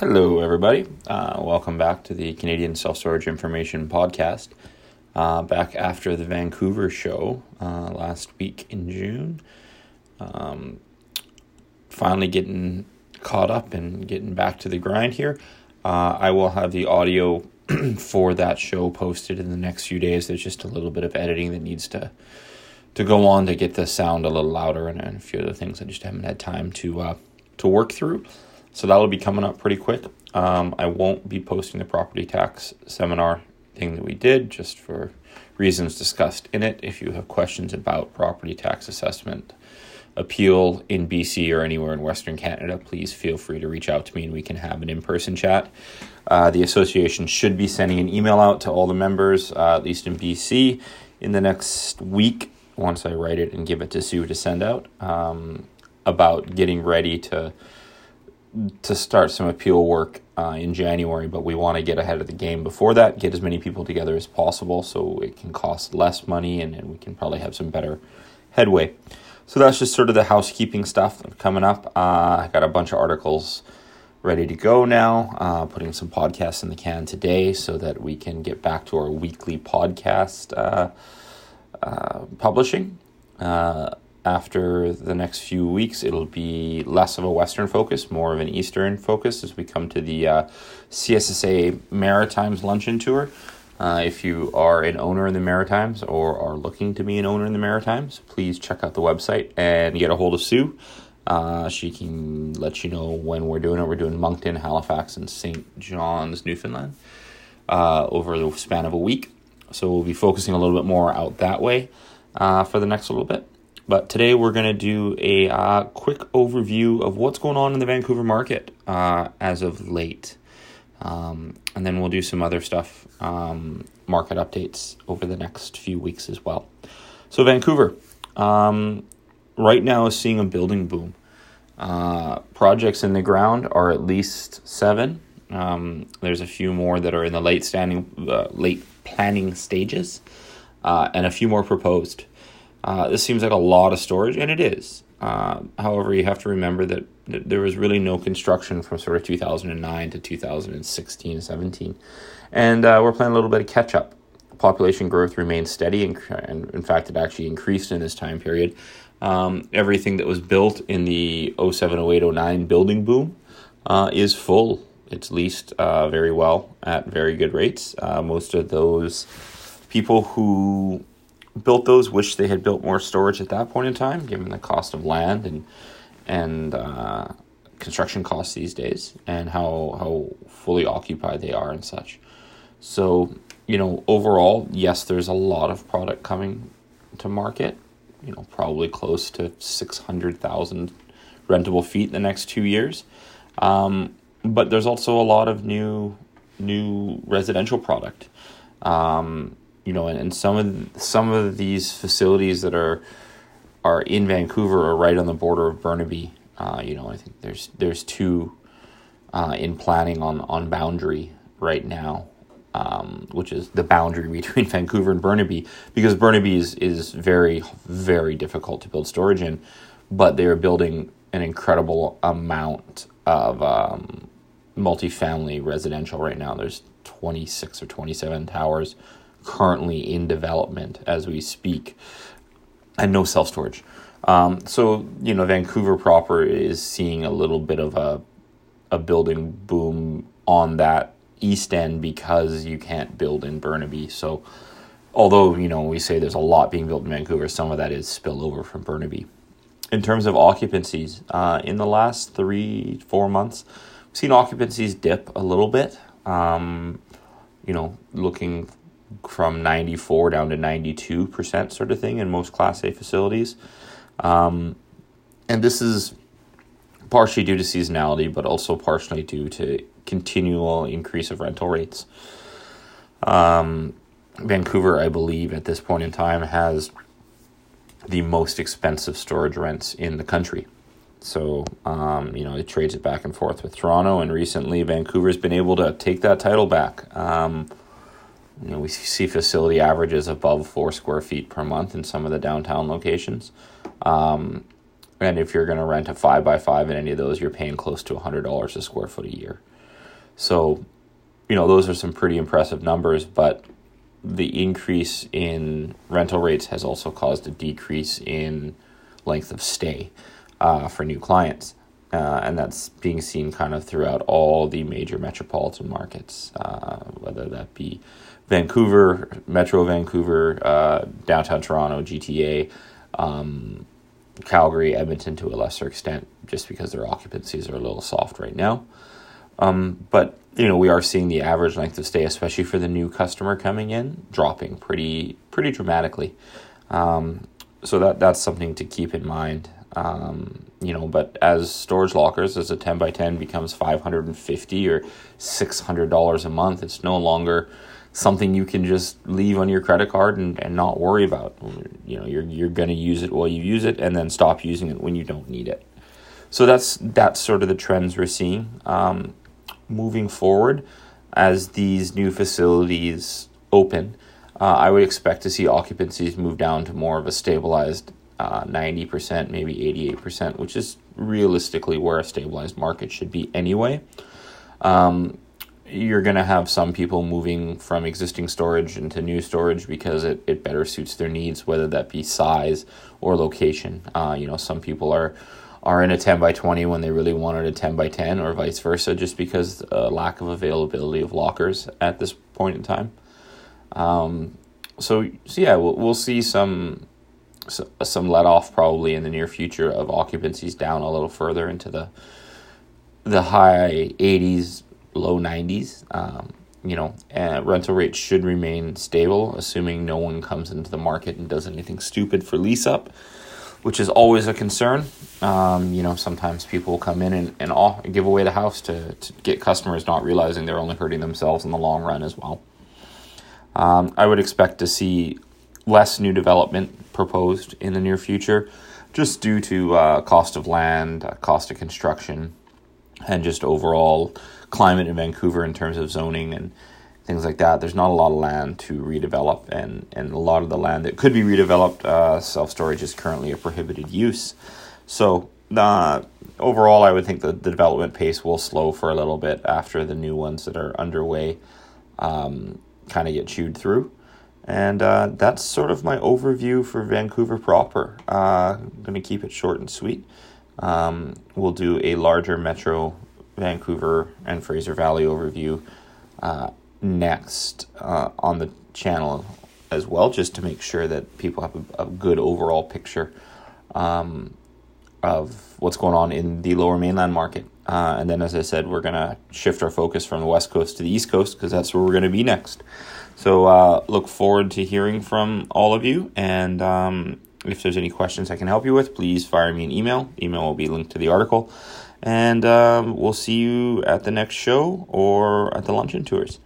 Hello, everybody. Uh, welcome back to the Canadian Self Storage Information Podcast. Uh, back after the Vancouver show uh, last week in June. Um, finally getting caught up and getting back to the grind here. Uh, I will have the audio for that show posted in the next few days. There's just a little bit of editing that needs to to go on to get the sound a little louder and, and a few other things I just haven't had time to uh, to work through. So that'll be coming up pretty quick. Um, I won't be posting the property tax seminar thing that we did just for reasons discussed in it. If you have questions about property tax assessment appeal in BC or anywhere in Western Canada, please feel free to reach out to me and we can have an in person chat. Uh, the association should be sending an email out to all the members, uh, at least in BC, in the next week once I write it and give it to Sue to send out um, about getting ready to to start some appeal work uh, in January, but we want to get ahead of the game before that, get as many people together as possible so it can cost less money and, and we can probably have some better headway. So that's just sort of the housekeeping stuff coming up. Uh, I got a bunch of articles ready to go now, uh, putting some podcasts in the can today so that we can get back to our weekly podcast uh, uh, publishing. After the next few weeks, it'll be less of a Western focus, more of an Eastern focus as we come to the uh, CSSA Maritimes Luncheon Tour. Uh, if you are an owner in the Maritimes or are looking to be an owner in the Maritimes, please check out the website and get a hold of Sue. Uh, she can let you know when we're doing it. We're doing Moncton, Halifax, and St. John's, Newfoundland uh, over the span of a week. So we'll be focusing a little bit more out that way uh, for the next little bit. But today we're going to do a uh, quick overview of what's going on in the Vancouver market uh, as of late. Um, and then we'll do some other stuff, um, market updates over the next few weeks as well. So, Vancouver, um, right now is seeing a building boom. Uh, projects in the ground are at least seven. Um, there's a few more that are in the late standing, uh, late planning stages, uh, and a few more proposed. Uh, this seems like a lot of storage, and it is. Uh, however, you have to remember that, there was really no construction from sort of 2009 to 2016 17. And uh, we're playing a little bit of catch up. Population growth remains steady, and, and in fact, it actually increased in this time period. Um, everything that was built in the 07, 08, 09 building boom uh, is full. It's leased uh, very well at very good rates. Uh, most of those people who built those wish they had built more storage at that point in time, given the cost of land and and uh, construction costs these days, and how how fully occupied they are and such. So you know, overall, yes, there's a lot of product coming to market. You know, probably close to six hundred thousand rentable feet in the next two years. Um, but there's also a lot of new new residential product. Um, you know, and, and some of some of these facilities that are are in Vancouver are right on the border of Burnaby. Uh, you know, I think there's there's two uh, in planning on on boundary right now, um, which is the boundary between Vancouver and Burnaby, because Burnaby is is very very difficult to build storage in, but they are building an incredible amount of um, multifamily residential right now. There's 26 or 27 towers currently in development as we speak, and no self storage. Um, so you know, Vancouver proper is seeing a little bit of a a building boom on that east end because you can't build in Burnaby. So although you know we say there's a lot being built in Vancouver, some of that is spillover from Burnaby. In terms of occupancies, uh, in the last three four months, we've seen occupancies dip a little bit. Um, you know, looking from 94 down to 92% sort of thing in most Class A facilities. Um, and this is partially due to seasonality, but also partially due to continual increase of rental rates. Um, Vancouver, I believe, at this point in time has the most expensive storage rents in the country. So, um, you know, it trades it back and forth with Toronto, and recently Vancouver's been able to take that title back. Um, you know, we see facility averages above four square feet per month in some of the downtown locations. Um, and if you're going to rent a five by five in any of those, you're paying close to hundred dollars a square foot a year. So, you know, those are some pretty impressive numbers, but the increase in rental rates has also caused a decrease in length of stay uh, for new clients. Uh, and that's being seen kind of throughout all the major metropolitan markets, uh, whether that be Vancouver, Metro Vancouver, uh, downtown Toronto, GTA, um, Calgary, Edmonton to a lesser extent, just because their occupancies are a little soft right now. Um, but you know we are seeing the average length of stay, especially for the new customer coming in, dropping pretty pretty dramatically. Um, so that that's something to keep in mind. Um, you know, but as storage lockers, as a ten by ten becomes five hundred and fifty or six hundred dollars a month, it's no longer something you can just leave on your credit card and, and not worry about. You know, you're you're gonna use it while you use it and then stop using it when you don't need it. So that's that's sort of the trends we're seeing. Um, moving forward, as these new facilities open, uh, I would expect to see occupancies move down to more of a stabilized uh, 90%, maybe 88%, which is realistically where a stabilized market should be anyway. Um, you're going to have some people moving from existing storage into new storage because it, it better suits their needs, whether that be size or location. Uh, you know, some people are are in a 10 by 20 when they really wanted a 10 by 10 or vice versa just because uh, lack of availability of lockers at this point in time um, so, so yeah we'll, we'll see some some let off probably in the near future of occupancies down a little further into the the high 80s low 90s um, you know and rental rates should remain stable assuming no one comes into the market and does anything stupid for lease up which is always a concern. Um, you know, sometimes people come in and, and all, give away the house to, to get customers not realizing they're only hurting themselves in the long run as well. Um, I would expect to see less new development proposed in the near future, just due to uh, cost of land, uh, cost of construction, and just overall climate in Vancouver in terms of zoning and things like that. There's not a lot of land to redevelop, and, and a lot of the land that could be redeveloped, uh, self storage is currently a prohibited use. So, uh, overall, I would think that the development pace will slow for a little bit after the new ones that are underway um, kind of get chewed through. And uh, that's sort of my overview for Vancouver proper. Uh, I'm going to keep it short and sweet. Um, we'll do a larger metro Vancouver and Fraser Valley overview uh, next uh, on the channel as well, just to make sure that people have a, a good overall picture um, of what's going on in the lower mainland market. Uh, and then, as I said, we're going to shift our focus from the west coast to the east coast because that's where we're going to be next. So, uh, look forward to hearing from all of you. And um, if there's any questions I can help you with, please fire me an email. Email will be linked to the article. And um, we'll see you at the next show or at the luncheon tours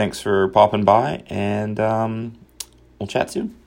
thanks for popping by, and um, we'll chat soon.